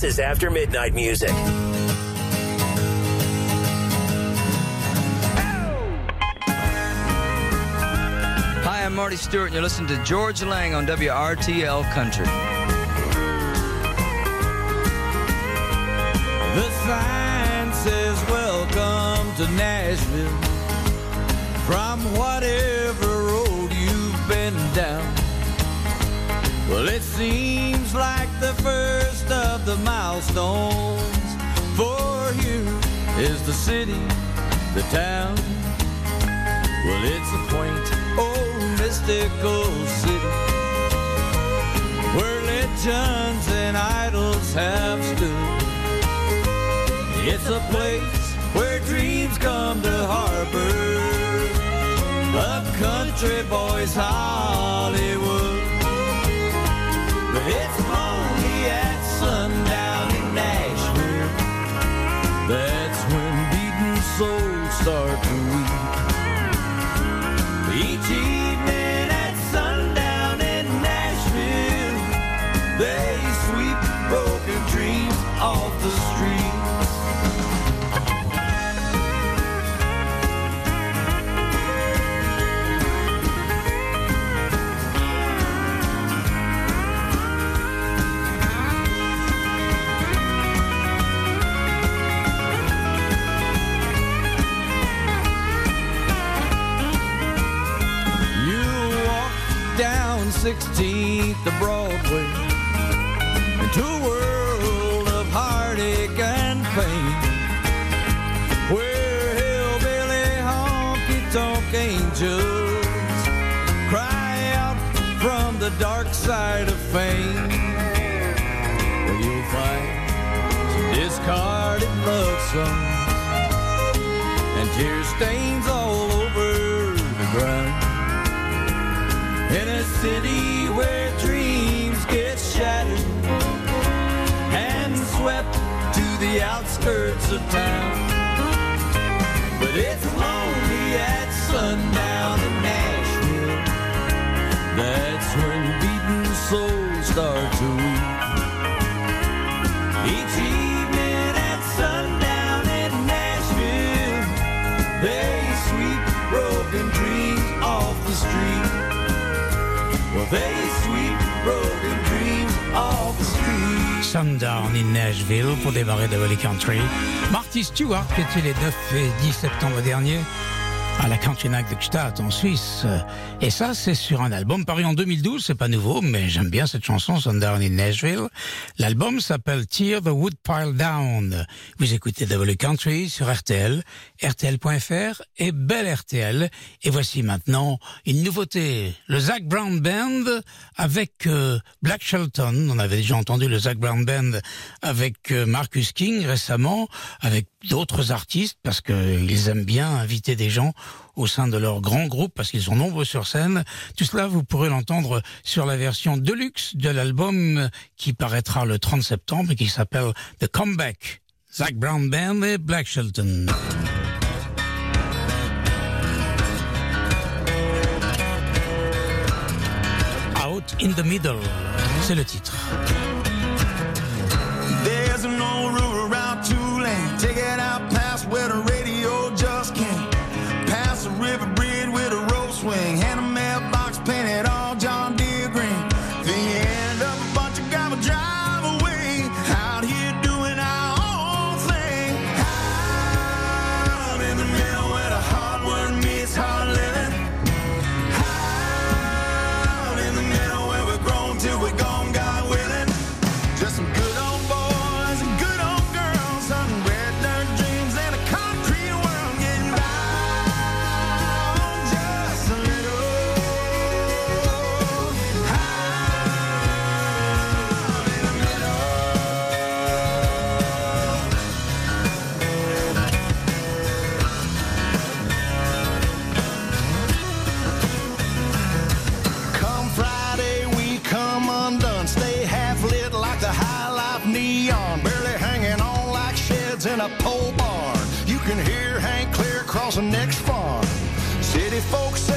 This is After Midnight Music. Hi, I'm Marty Stuart, and you're listening to George Lang on WRTL Country. The sign says welcome to Nashville from whatever road you've been down. Well, it seems like the first of the milestones for you is the city, the town. Well, it's a quaint, old, mystical city where legends and idols have stood. It's a place where dreams come to harbor. A country boy's Hollywood. Stewart qui était les 9 et 10 septembre dernier à la Night de en Suisse. Et ça, c'est sur un album paru en 2012, c'est pas nouveau, mais j'aime bien cette chanson, Sundown in Nashville. L'album s'appelle Tear the Woodpile Down. Vous écoutez Valley Country sur RTL, RTL.fr et Belle RTL. Et voici maintenant une nouveauté, le Zach Brown Band avec euh, Black Shelton. On avait déjà entendu le Zach Brown Band avec euh, Marcus King récemment, avec d'autres artistes parce qu'ils aiment bien inviter des gens au sein de leur grand groupe parce qu'ils sont nombreux sur scène. Tout cela, vous pourrez l'entendre sur la version deluxe de l'album qui paraîtra le 30 septembre et qui s'appelle The Comeback. Zach Brown Band et Black Shelton. Out in the Middle, c'est le titre. And hear Hank clear across the next farm. City folks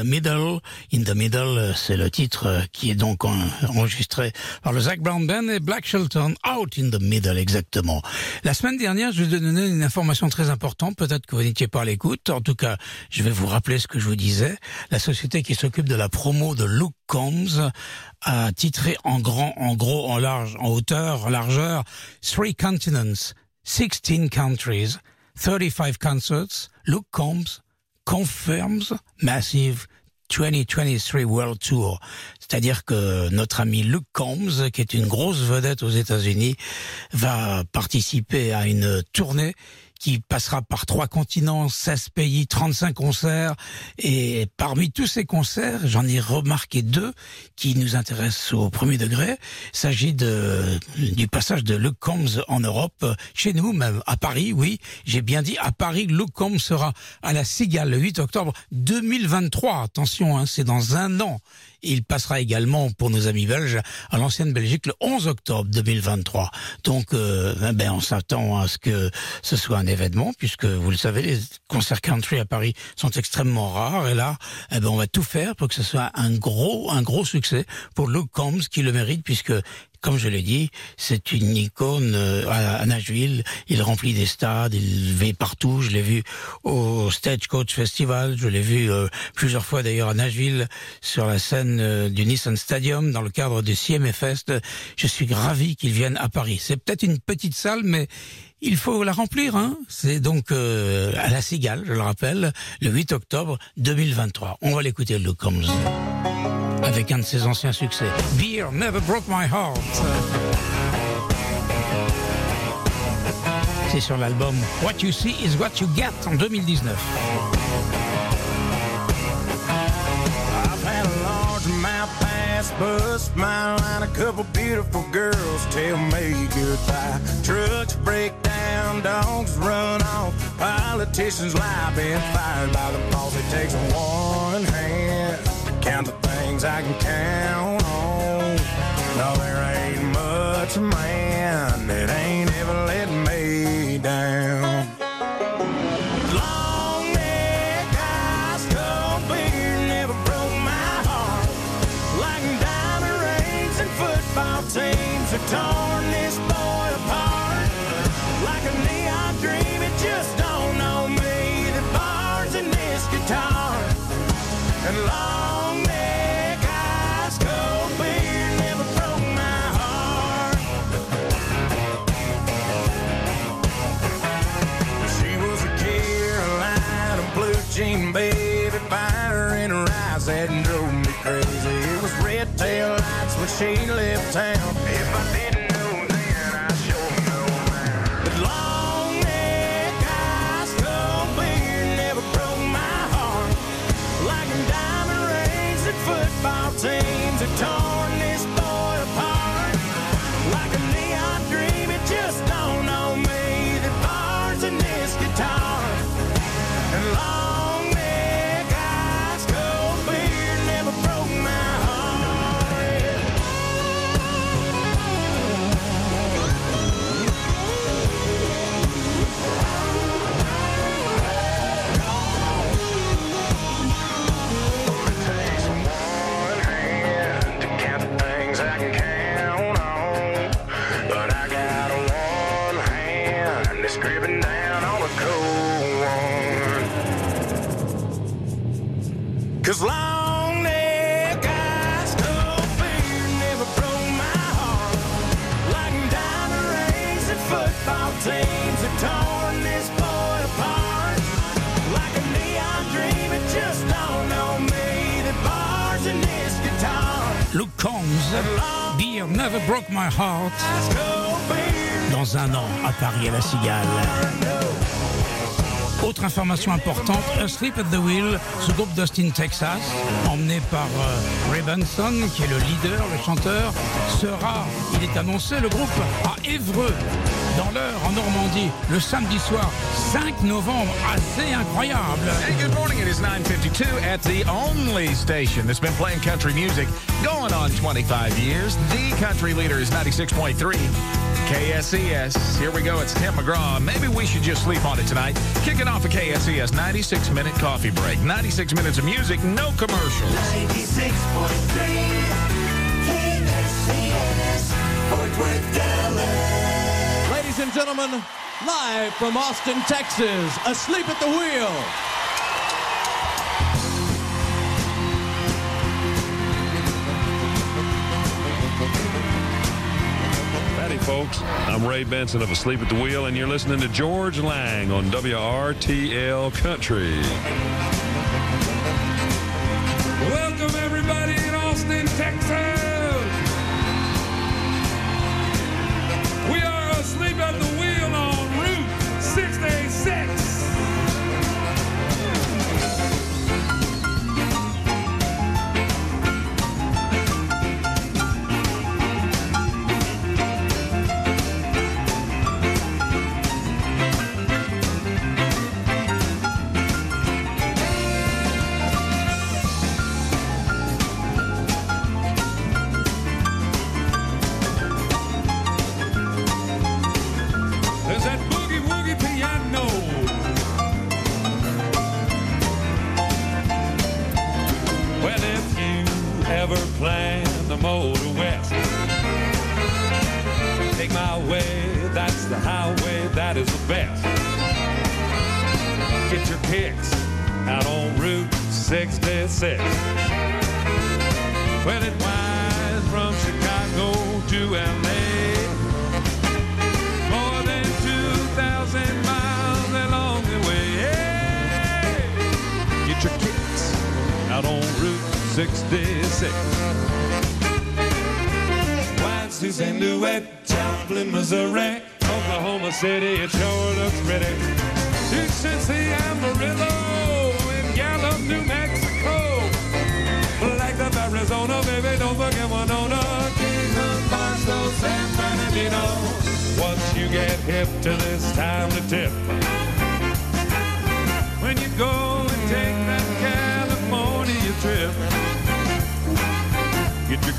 the Middle. In the Middle, euh, c'est le titre euh, qui est donc en- enregistré par le Zach Brown Band et Black Shelton. Out in the Middle, exactement. La semaine dernière, je vous ai donné une information très importante. Peut-être que vous n'étiez pas à l'écoute. En tout cas, je vais vous rappeler ce que je vous disais. La société qui s'occupe de la promo de Luke Combs a titré en grand, en gros, en large, en hauteur, en largeur, Three Continents, 16 countries, 35 concerts, Luke Combs confirms massive 2023 World Tour. C'est-à-dire que notre ami Luke Combs, qui est une grosse vedette aux États-Unis, va participer à une tournée qui passera par trois continents, 16 pays, 35 concerts. Et parmi tous ces concerts, j'en ai remarqué deux qui nous intéressent au premier degré. Il s'agit de, du passage de Luke Combs en Europe, chez nous même, à Paris, oui. J'ai bien dit à Paris, Luke Combs sera à la Cigale le 8 octobre 2023. Attention, hein, c'est dans un an. Il passera également pour nos amis belges à l'ancienne Belgique le 11 octobre 2023. Donc, euh, eh ben, on s'attend à ce que ce soit un événement, puisque vous le savez, les concerts country à Paris sont extrêmement rares. Et là, eh ben, on va tout faire pour que ce soit un gros, un gros succès pour Luke Combs qui le mérite, puisque comme je l'ai dit, c'est une icône euh, à, Nashville. Il remplit des stades, il va partout. Je l'ai vu au Stagecoach Festival, je l'ai vu euh, plusieurs fois d'ailleurs à Nashville sur la scène euh, du Nissan Stadium dans le cadre du CMA Fest. Je suis ravi qu'il vienne à Paris. C'est peut-être une petite salle, mais il faut la remplir. Hein C'est donc à la Cigale, je le rappelle, le 8 octobre 2023. On va l'écouter, Luke Combs avec un de ses anciens succès. Beer Never Broke My Heart. C'est sur l'album What You See Is What You Get en 2019. I've had a large amount pass, bus, my line, a couple beautiful girls tell me goodbye. Trucks break down, dogs run off, politicians lie, been fired by the boss. It takes one hand count the things I can count on. No, there ain't much man that ain't ever let me down. Teams have torn this boy apart. Like a neon dream, it just don't know me. The bars in this guitar and long she left town. Autre information importante, Asleep at the Wheel, ce groupe d'Austin, Texas, emmené par euh, Ray Benson, qui est le leader, le chanteur, sera, il est annoncé, le groupe, à Évreux, dans l'heure, en Normandie, le samedi soir, 5 novembre. Assez incroyable. Hey, good morning. It is 9.52 at the only station that's been playing country music going on 25 years. The country leader is 96.3. KSCS. Here we go. It's Tim McGraw. Maybe we should just sleep on it tonight. Kicking off a KSCS 96 minute coffee break. 96 minutes of music, no commercials. 96.3 KSCS, Fort Worth, Dallas. Ladies and gentlemen, live from Austin, Texas, asleep at the wheel. folks. I'm Ray Benson of Asleep at the Wheel, and you're listening to George Lang on WRTL Country.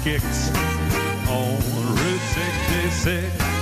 kicks on Route 66.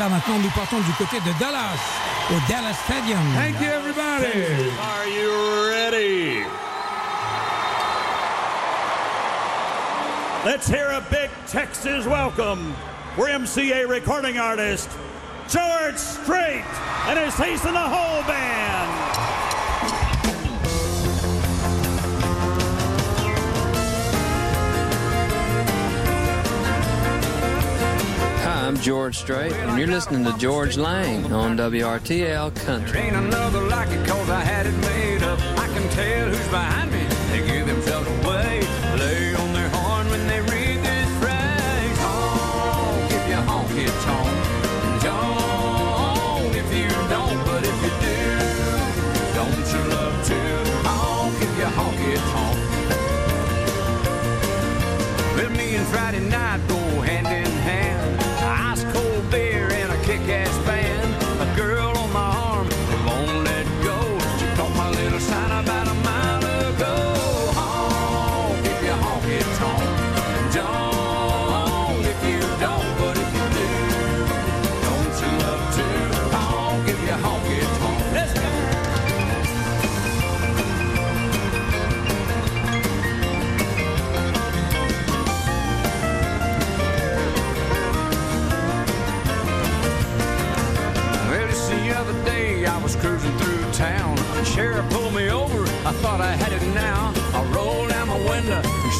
Là maintenant, nous partons du côté de Dallas, au Dallas Stadium. Thank you, everybody. Are you ready? Let's hear a big Texas welcome for MCA recording artist George Strait and his Ace in the Hole Band. I'm George Strait, and you're listening to George Lang on WRTL Country. Ain't another like it cause I had it made up. I can tell who's behind me. They give themselves away. Lay on their horn when they read this phrase. Honk if you honky tonk. Don't if you don't, but if you do, don't you love to honk if you honk it's home. Well, me and Friday night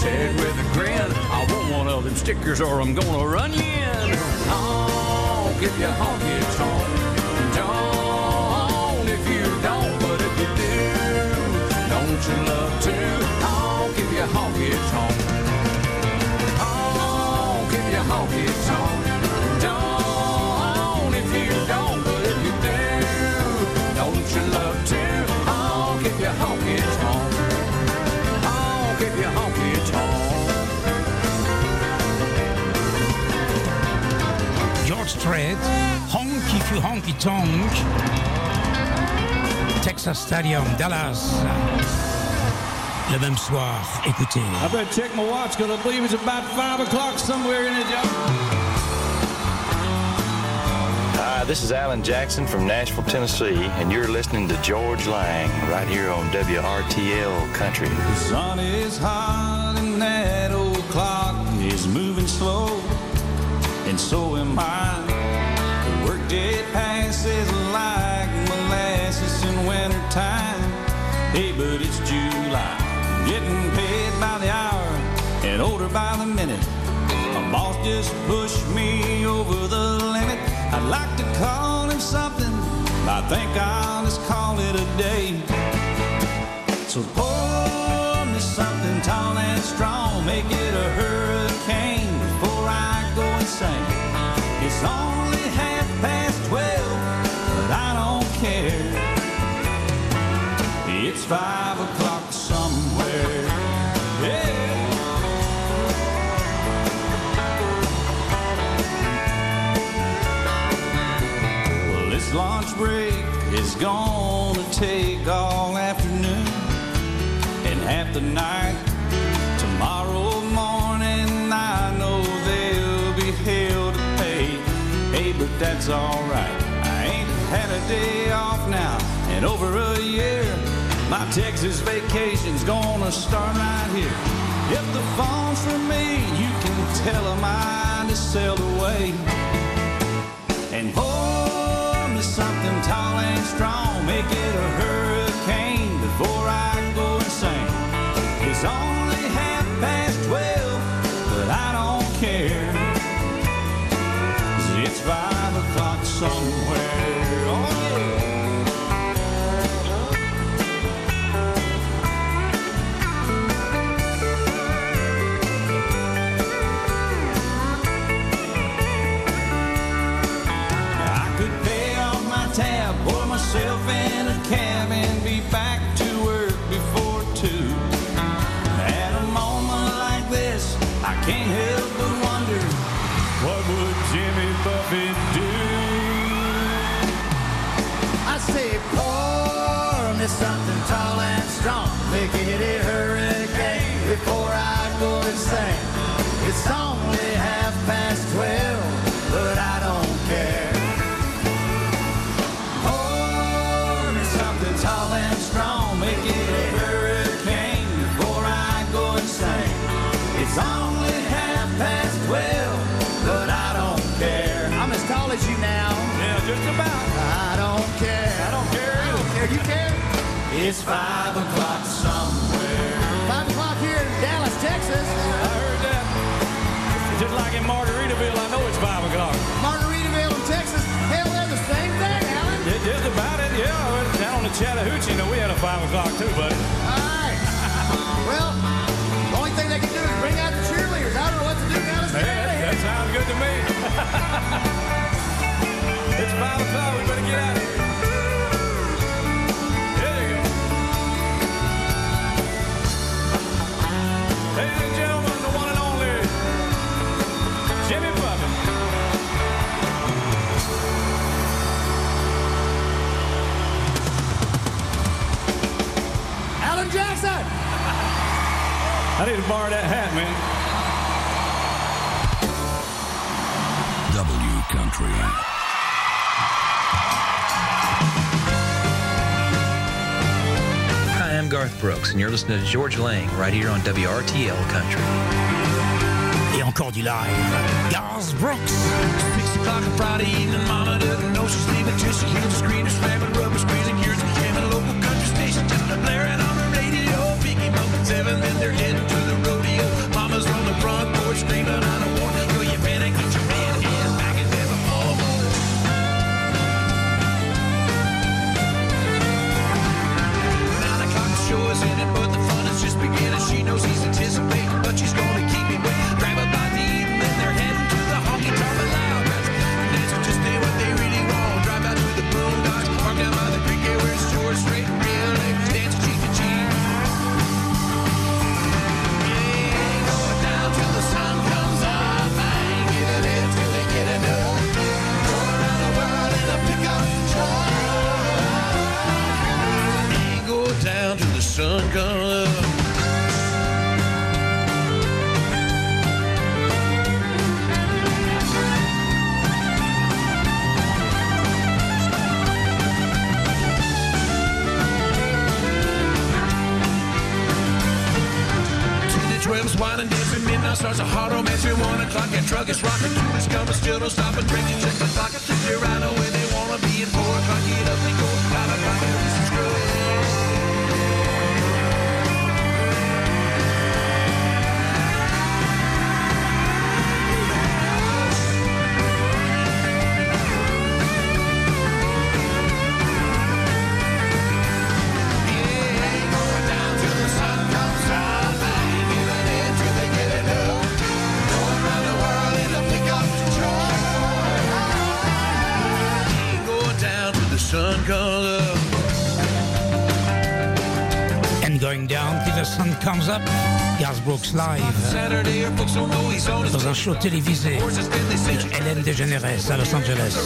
said with a grin, I want one of them stickers or I'm gonna run you in. Honk if you honky tonk. Don't if you don't, but if you do, don't you love to honk if you honk it's home. Honk if you honky tonk. George Strait, Honk honky tonk. Texas Stadium, Dallas. Le même soir, écoutez. I better check my watch because I believe it's about 5 o'clock somewhere in the job. Hi, this is Alan Jackson from Nashville, Tennessee, and you're listening to George Lang right here on WRTL Country. The sun is hot and that old clock is moving slow, and so am I. Workday passes like molasses in wintertime. Hey, but it's July, getting paid by the hour and older by the minute. My boss just pushed me over the limit. I'd like to call him something, but I think I'll just call it a day. So pour me something tall and strong, make it a hurricane before I go insane. It's only five o'clock somewhere. Yeah. Well, this lunch break is gonna take all afternoon and half the night. Tomorrow morning, I know they'll be hell to pay. Hey, but that's alright. I ain't had a day off now in over a year. My Texas vacation's gonna start right here. If the phone's for me, you can tell 'em I just sailed away. And pour me something tall and strong, make it a hurricane before I go insane. It's only half past twelve, but I don't care. It's five o'clock somewhere. It's five o'clock somewhere. Five o'clock here in Dallas, Texas. I heard that. Just like in Margaritaville, I know it's five o'clock. Margaritaville in Texas. Hell, they're the same thing, Alan. Yeah, just about it, yeah. Down on the Chattahoochee, you know, we had a five o'clock too, buddy. All right. well, the only thing they can do is bring out the cheerleaders. I don't know what to do now. Let's Hey, get out of that, that sounds good to me. it's five o'clock. We better get out of here. I need to borrow that hat, man. W Country. Hi, I'm Garth Brooks, and you're listening to George Lang right here on WRTL Country. Et encore du live. Garth Brooks. Six o'clock on Friday evening, Mama doesn't know she's leaving till she hears the screaming, slamming, rubber squeezing o'clock, his Dans un show télévisé de Hélène DeGeneres à Los Angeles.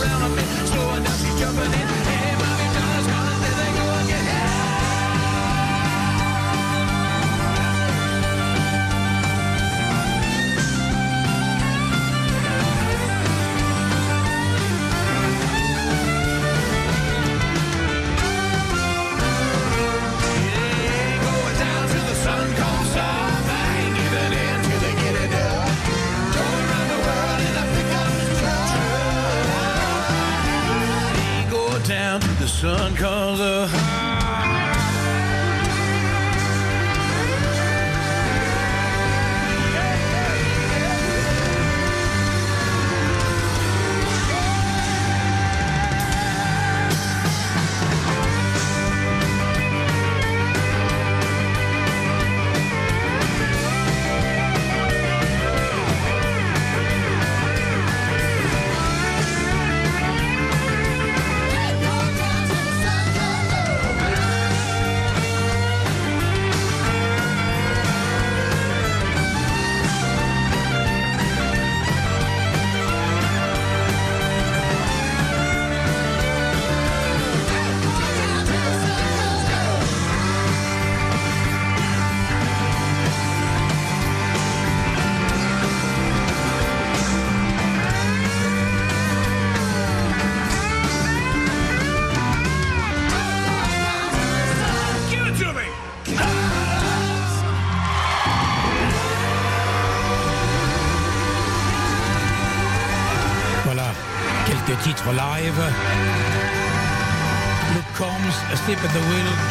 Sun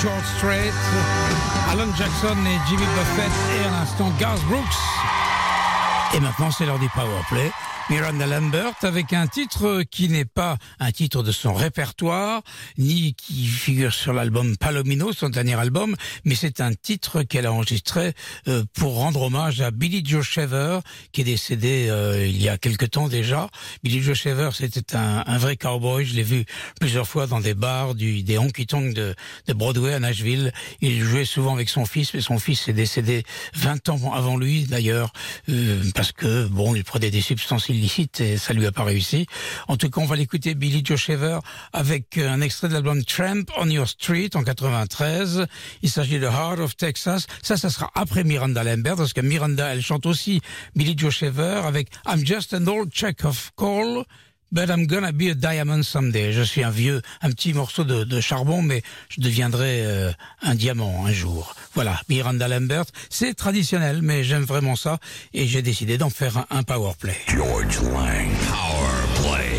George Strait, Alan Jackson et Jimmy Buffett et à l'instant Garth Brooks. Et maintenant c'est l'heure du Powerplay. Miranda Lambert avec un titre qui n'est pas un titre de son répertoire, ni qui figure sur l'album Palomino, son dernier album, mais c'est un titre qu'elle a enregistré euh, pour rendre hommage à Billy Joe Shaver, qui est décédé euh, il y a quelque temps déjà. Billy Joe Shaver, c'était un, vrai cowboy, je l'ai vu plusieurs fois dans des bars des honky-tonk de, de Broadway à Nashville. Il jouait souvent avec son fils, mais son fils est décédé 20 ans avant lui d'ailleurs, euh, parce que bon, il prenait des substances illicite et ça lui a pas réussi. En tout cas, on va l'écouter Billy Joe Shaver avec un extrait de l'album Tramp on Your Street en 93. Il s'agit de Heart of Texas. Ça, ça sera après Miranda Lambert parce que Miranda, elle chante aussi Billy Joe Shaver avec I'm just an old check of call. But I'm gonna be a diamond someday. Je suis un vieux, un petit morceau de, de charbon, mais je deviendrai euh, un diamant un jour. Voilà, Miranda Lambert, c'est traditionnel, mais j'aime vraiment ça, et j'ai décidé d'en faire un, un power play. George Lang Power Play.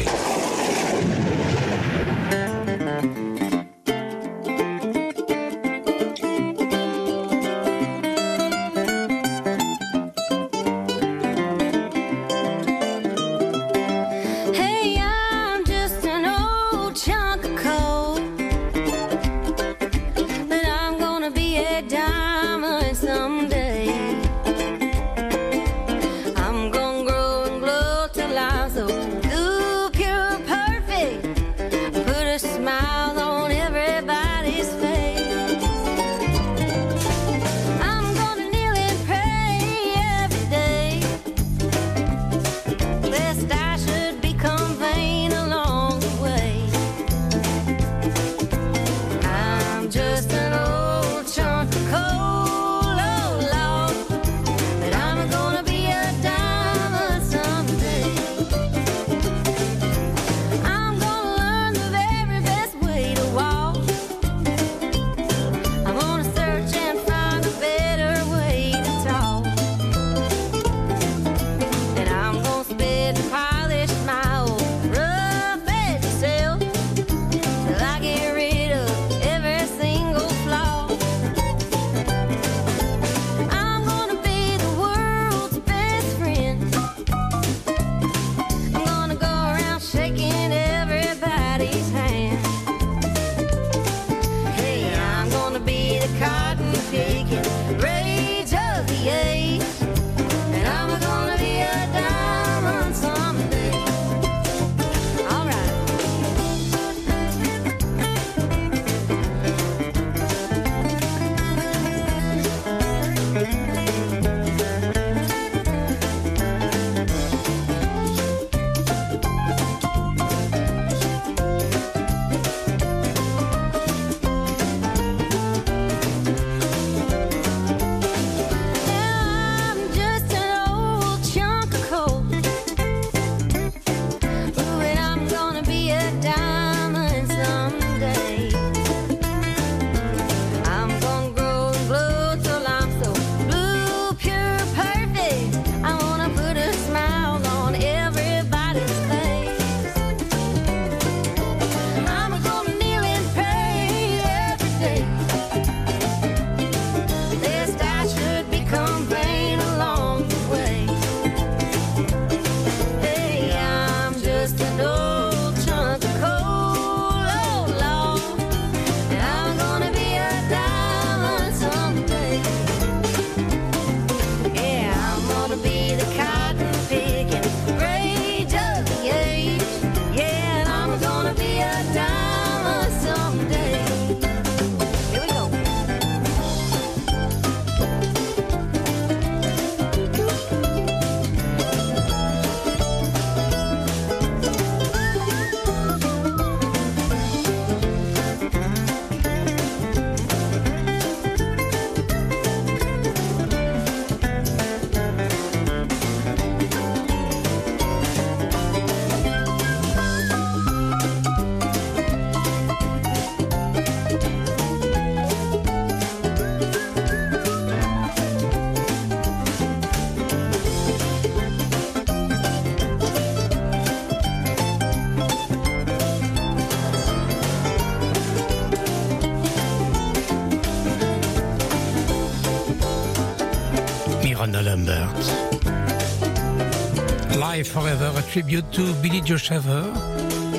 Live Forever, a tribute to Billy Joe Shaver.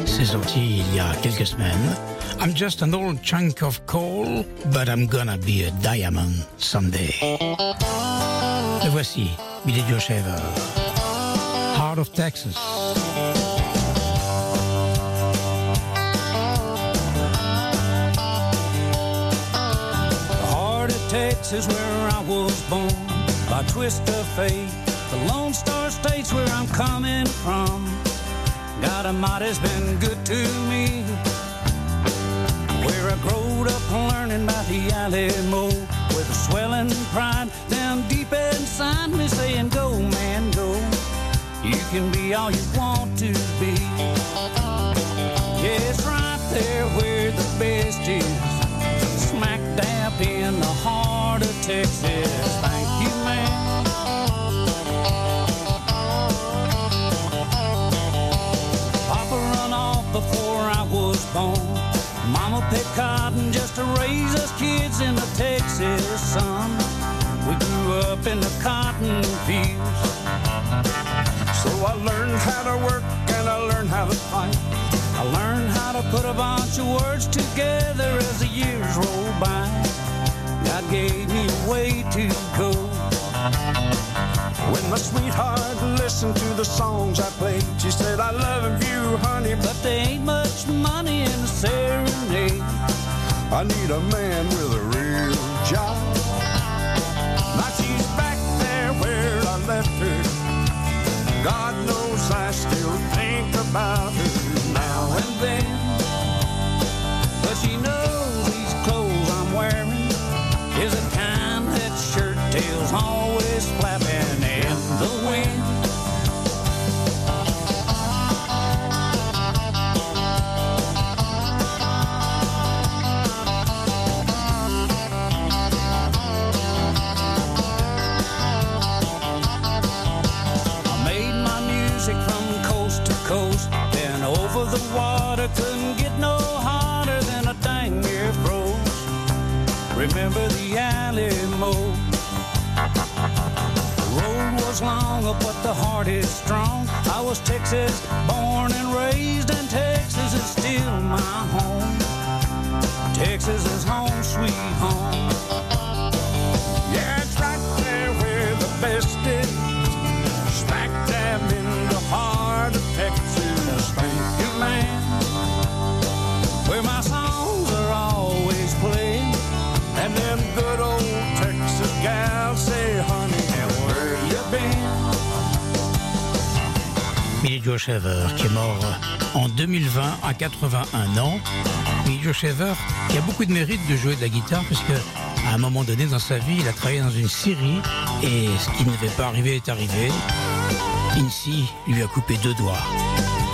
C'est sorti il y a quelques semaines. I'm just an old chunk of coal, but I'm gonna be a diamond someday. Le voici, Billy Joe Shaver. Heart of Texas. Heart of Texas where I was born by twist of fate. The Lone Star State's where I'm coming from. God Almighty's been good to me. Where I growed up learning about the Alamo with a swelling pride down deep inside me saying, Go, man, go. You can be all you want to be. Yes, right there where the best is smack dab in the heart of Texas. Thank you, was. Mama picked cotton just to raise us kids in the Texas sun. We grew up in the cotton fields. So I learned how to work and I learned how to fight. I learned how to put a bunch of words together as the years rolled by. God gave me a way to go. When my sweetheart listened to the songs I played, she said, I love you, honey, but there ain't much money in the serenade. I need a man with a real job. Now she's back there where I left her. God knows I still think about her now and then. But she knows these clothes I'm wearing is a kind that shirt tails flapping the water couldn't get no hotter than a dang near froze. Remember the Alamo? The road was long, but the heart is strong. I was Texas born and raised, and Texas is still my home. Texas is home, sweet home. Joe Shaver, qui est mort en 2020 à 81 ans. Billy Joe Shaver, qui a beaucoup de mérite de jouer de la guitare, puisque à un moment donné dans sa vie, il a travaillé dans une série, et ce qui ne devait pas arriver est arrivé. Incy lui a coupé deux doigts.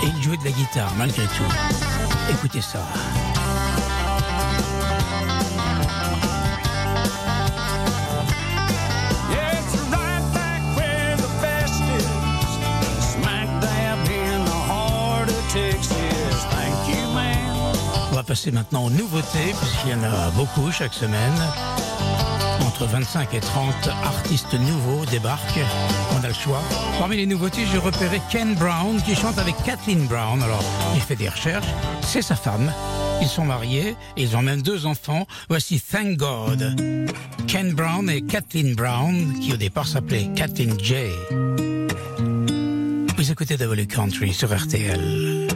Et il jouait de la guitare, malgré tout. Écoutez ça. Passer maintenant aux nouveautés, puisqu'il y en a beaucoup chaque semaine. Entre 25 et 30 artistes nouveaux débarquent. On a le choix. Parmi les nouveautés, j'ai repéré Ken Brown qui chante avec Kathleen Brown. Alors, il fait des recherches. C'est sa femme. Ils sont mariés et ils ont même deux enfants. Voici Thank God. Ken Brown et Kathleen Brown, qui au départ s'appelait Kathleen J. Vous écoutez W Country sur RTL.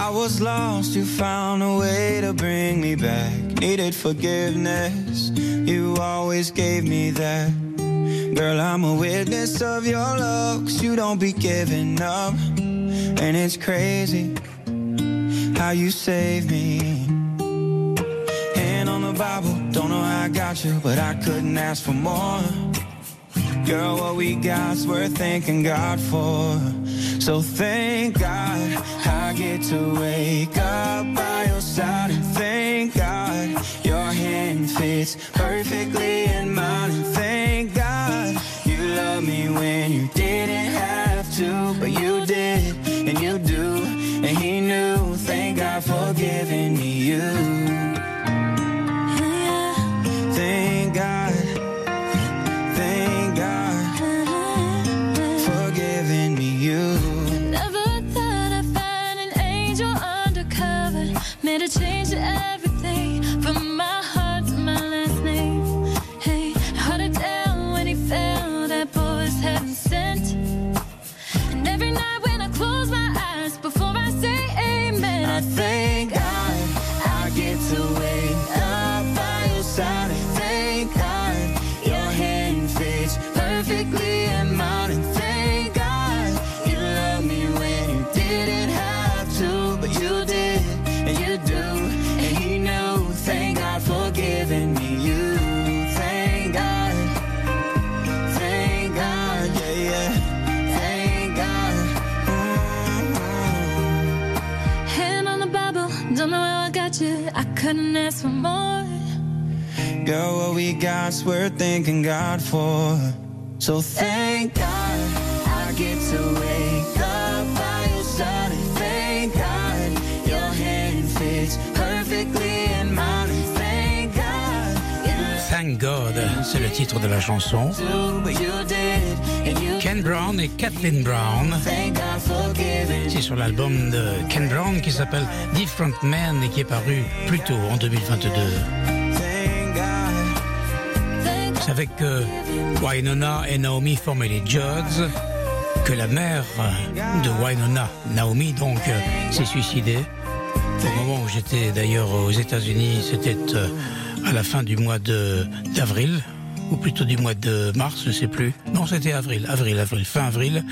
I was lost, you found a way to bring me back. Needed forgiveness, you always gave me that. Girl, I'm a witness of your love, 'cause you don't be giving up. And it's crazy how you save me. Hand on the Bible, don't know how I got you, but I couldn't ask for more. Girl, what we got's worth thanking God for. So thank God I get to wake up by your side. And thank God your hand fits perfectly in mine. And thank God you love me when you didn't have to, but you did and you do. And He knew. Thank God for giving me you. Don't know how I got you. I couldn't ask for more. Girl, what we got's worth thanking God for. So thank God I get to wake Thank God, c'est le titre de la chanson. Ken Brown et Kathleen Brown. C'est sur l'album de Ken Brown qui s'appelle Different Men et qui est paru plus tôt en 2022. Thank God. Vous savez que Wynonna et Naomi formaient les Judds, que la mère de Wynonna, Naomi donc, euh, s'est suicidée. Au moment où j'étais d'ailleurs aux États-Unis, c'était euh, à la fin du mois d'avril, ou plutôt du mois de mars, je sais plus. Non, c'était avril, avril, avril, fin avril.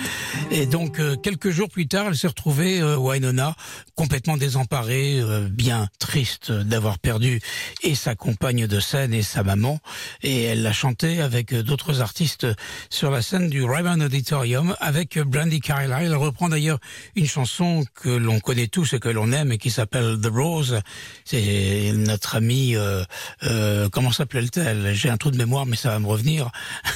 Et donc euh, quelques jours plus tard, elle s'est retrouvée, euh, Wynonna, complètement désemparée, euh, bien triste d'avoir perdu et sa compagne de scène et sa maman. Et elle l'a chanté avec euh, d'autres artistes sur la scène du Ryman Auditorium avec euh, Brandy Carlile. Elle reprend d'ailleurs une chanson que l'on connaît tous et que l'on aime et qui s'appelle The Rose. C'est notre amie, euh, comment s'appelle-t-elle? J'ai un trou de mémoire, mais ça va me revenir.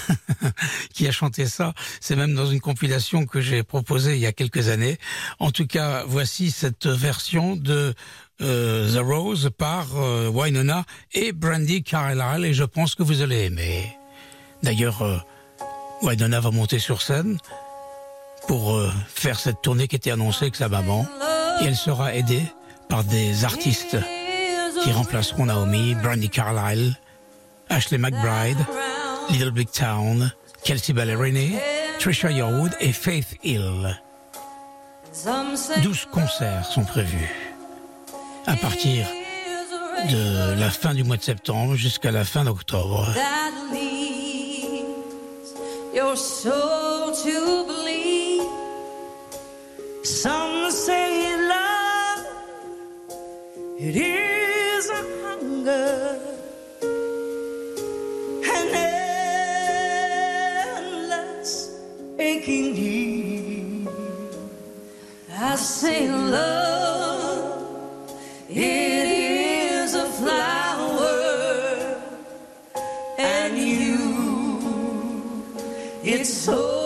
qui a chanté ça. C'est même dans une compilation que j'ai proposée il y a quelques années. En tout cas, voici cette version de euh, The Rose par euh, Wynonna et Brandy Carlile et je pense que vous allez aimer. D'ailleurs, euh, Wynonna va monter sur scène pour faire cette tournée qui était annoncée avec sa maman et elle sera aidée par des artistes qui remplaceront Naomi, Brandy Carlile, Ashley McBride, Little Big Town, Kelsey Ballerini, Trisha Yearwood et Faith Hill. 12 concerts sont prévus à partir de la fin du mois de septembre jusqu'à la fin d'octobre. Aching need. I say love, it is a flower, and you, it's only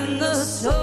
and the soul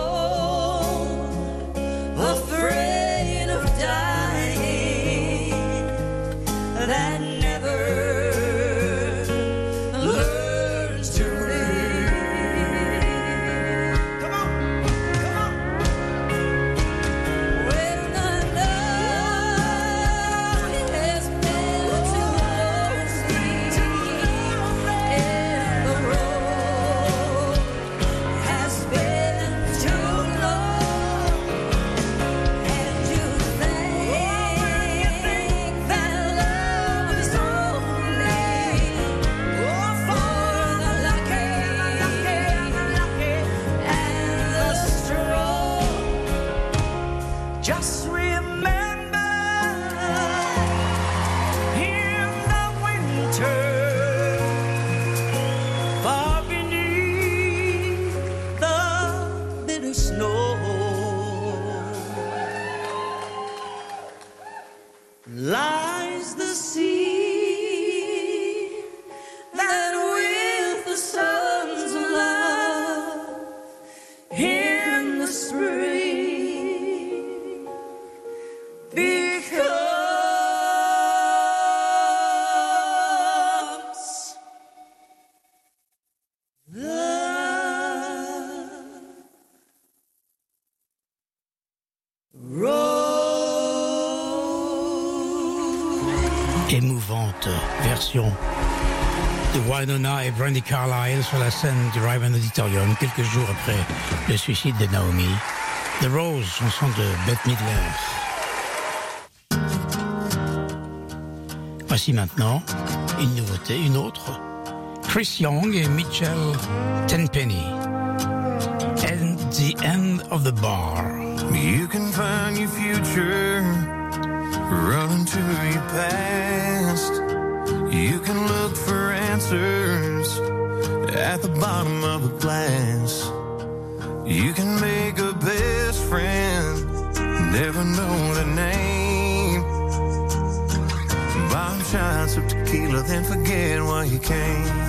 version de et Brandy Carlyle sur la scène du Ryman Auditorium quelques jours après le suicide de Naomi. The Rose, chanson de Bette Midler. Voici maintenant une nouveauté, une autre. Chris Young et Mitchell Tenpenny. And the end of the bar. You can find your future running to your past. You can look for answers at the bottom of a glass. You can make a best friend, never know the name. Bomb shots of tequila, then forget why you came.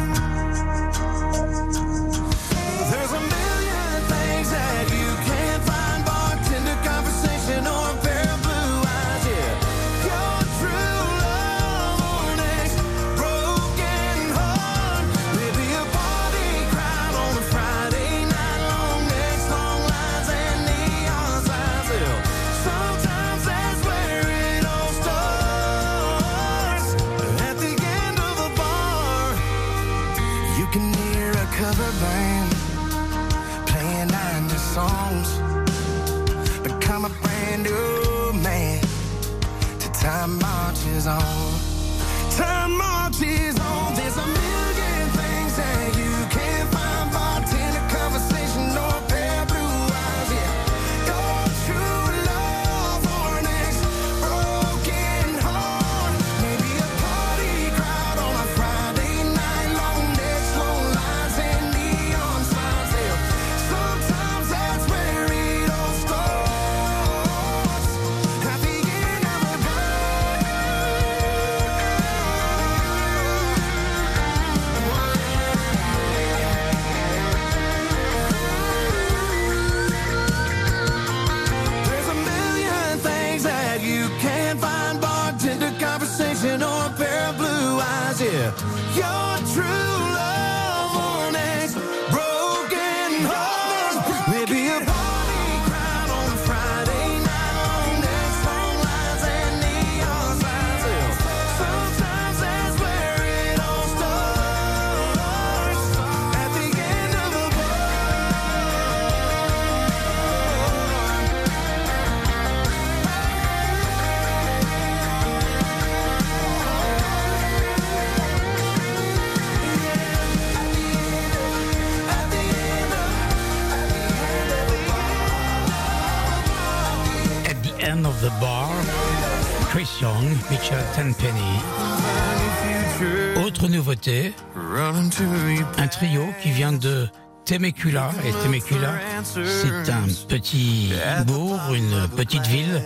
Un trio qui vient de Temecula. Et Temecula, c'est un petit bourg, une petite ville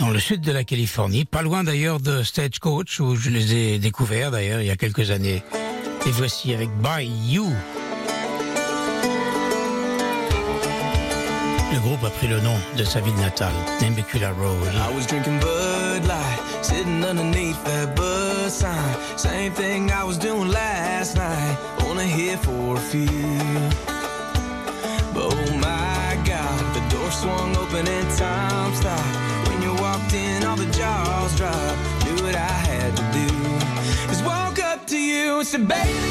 dans le sud de la Californie, pas loin d'ailleurs de Stagecoach, où je les ai découverts d'ailleurs il y a quelques années. Et voici avec By You. Le groupe a pris le nom de sa ville natale, Temecula Road. I was drinking Bud Light, sitting underneath that bus sign. Same thing I was doing last night, only here for a few. But oh my God, the door swung open and time stopped. When you walked in, all the jaws dropped. Knew what I had to do. Is walk up to you and say, baby,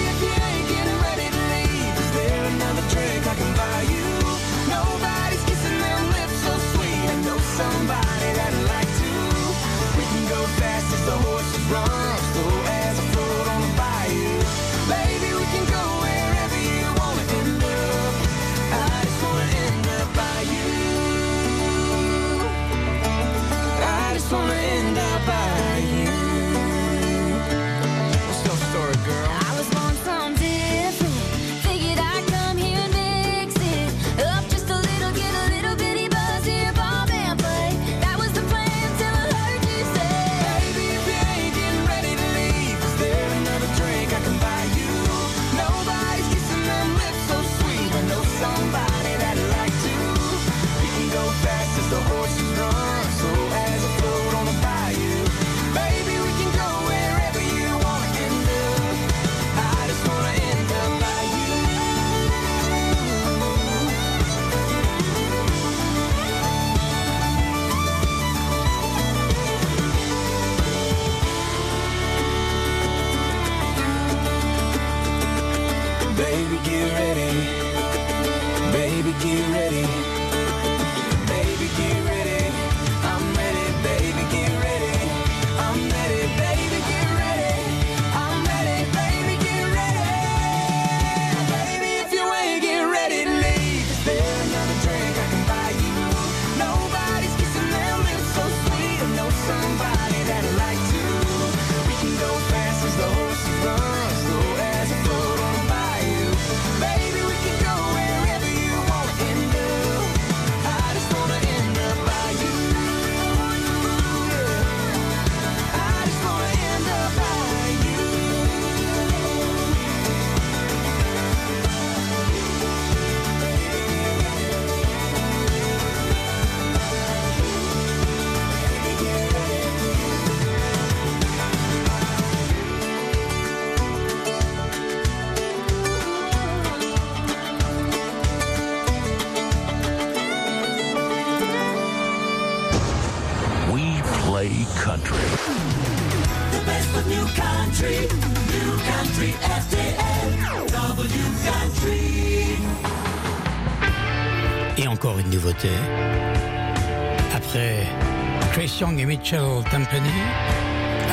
Et Mitchell Tampany,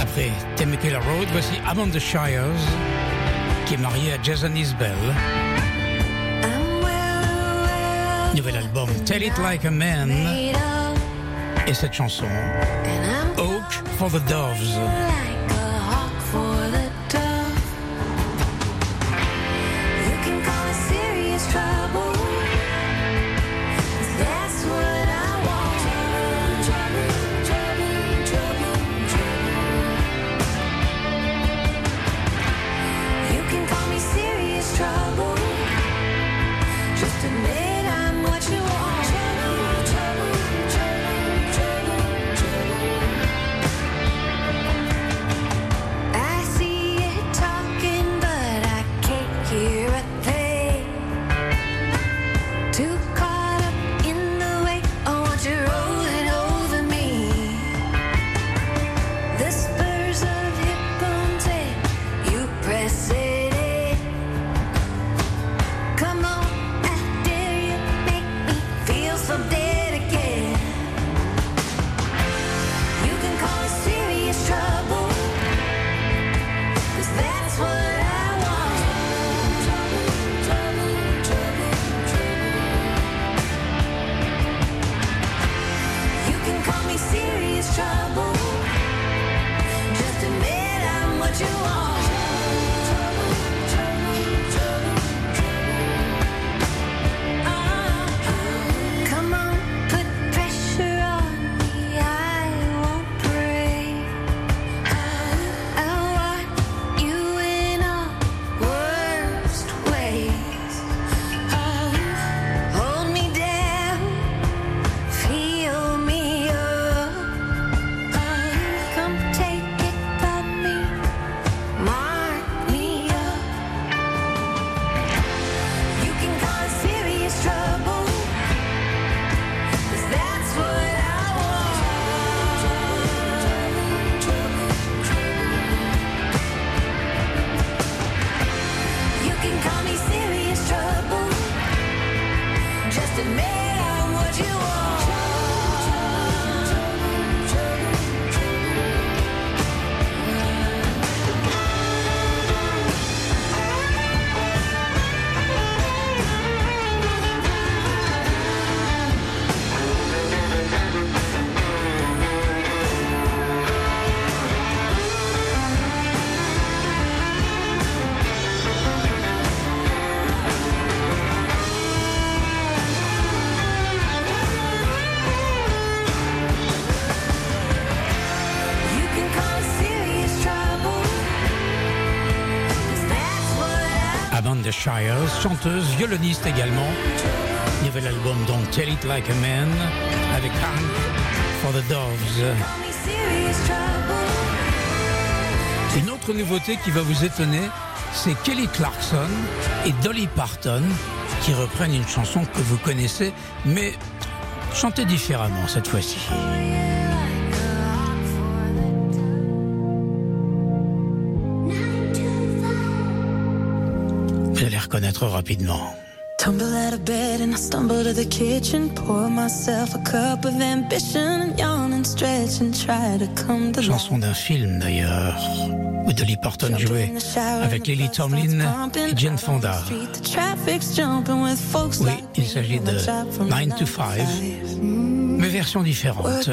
après Temecula Road, voici Amanda Shires, qui est mariée à Jason Isbell. Nouvel album, Tell It Like a Man. Et cette chanson, Oak for the Doves. Chanteuse, violoniste également. Nouvel album donc Tell It Like a Man avec Hank for the Doves. Une autre nouveauté qui va vous étonner, c'est Kelly Clarkson et Dolly Parton qui reprennent une chanson que vous connaissez, mais chantée différemment cette fois-ci. Reconnaître rapidement. Tumble out of bed and I stumble to the kitchen. Pour myself a cup of ambition and yawn and stretch and try to come to. Chanson d'un film d'ailleurs, où Dolly Parton jouait avec Lily Tomlin et Jane Fonda. Oui, il s'agit de 9 to 5, mais version différente.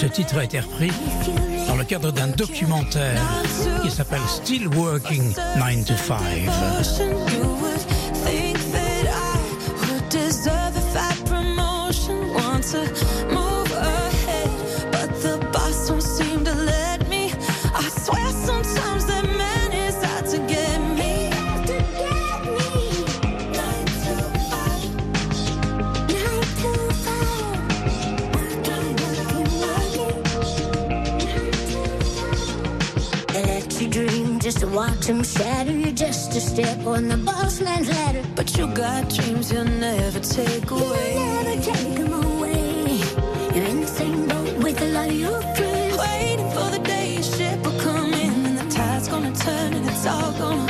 Ce titre a été repris dans le cadre d'un documentaire qui s'appelle Still Working 9 to 5. Emotion, watch them shatter. You're just a step on the boss man's ladder. But you got dreams you'll never take away. You'll never take them away. You're in the same boat with a lot of your friends. Waiting for the day your ship will come in and the tide's gonna turn and it's all gonna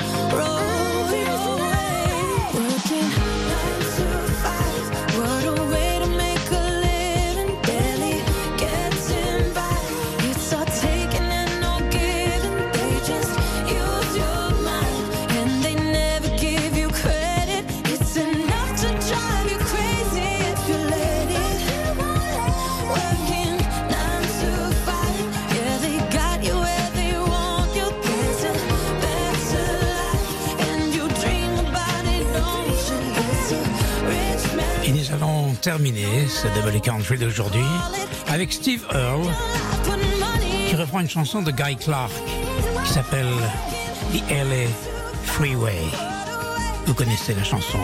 terminer ce Double Country d'aujourd'hui avec Steve Earle qui reprend une chanson de Guy Clark qui s'appelle The LA Freeway. Vous connaissez la chanson.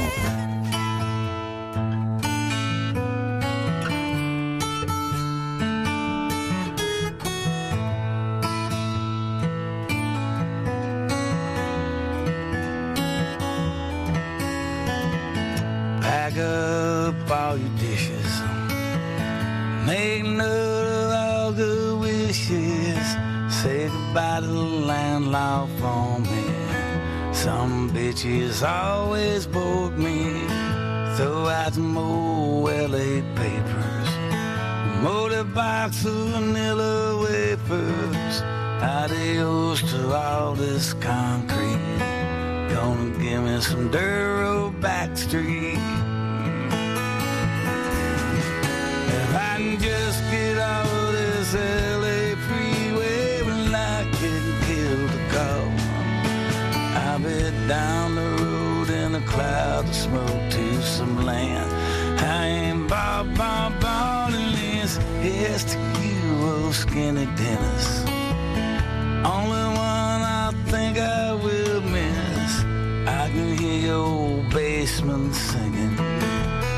To the landlord for me. Some bitches always bored me. Throw out some old LA papers. Motorbikes vanilla wafers. Adios to all this concrete. Gonna give me some road back street. Down the road in a cloud of smoke to some land. I ain't Bob Bob Bob in this. Here's to you, old skinny Dennis. Only one I think I will miss. I can hear your old basement singing.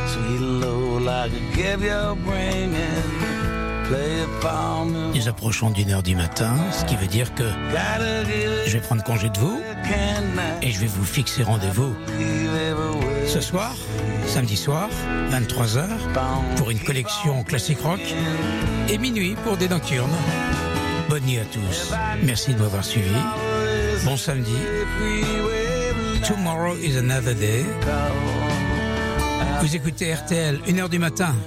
Sweet low like a give your bringing. Nous approchons d'une heure du matin, ce qui veut dire que je vais prendre congé de vous et je vais vous fixer rendez-vous ce soir, samedi soir, 23h, pour une collection classique rock et minuit pour des nocturnes. Bonne nuit à tous. Merci de m'avoir suivi. Bon samedi. Tomorrow is another day. Vous écoutez RTL, 1h du matin.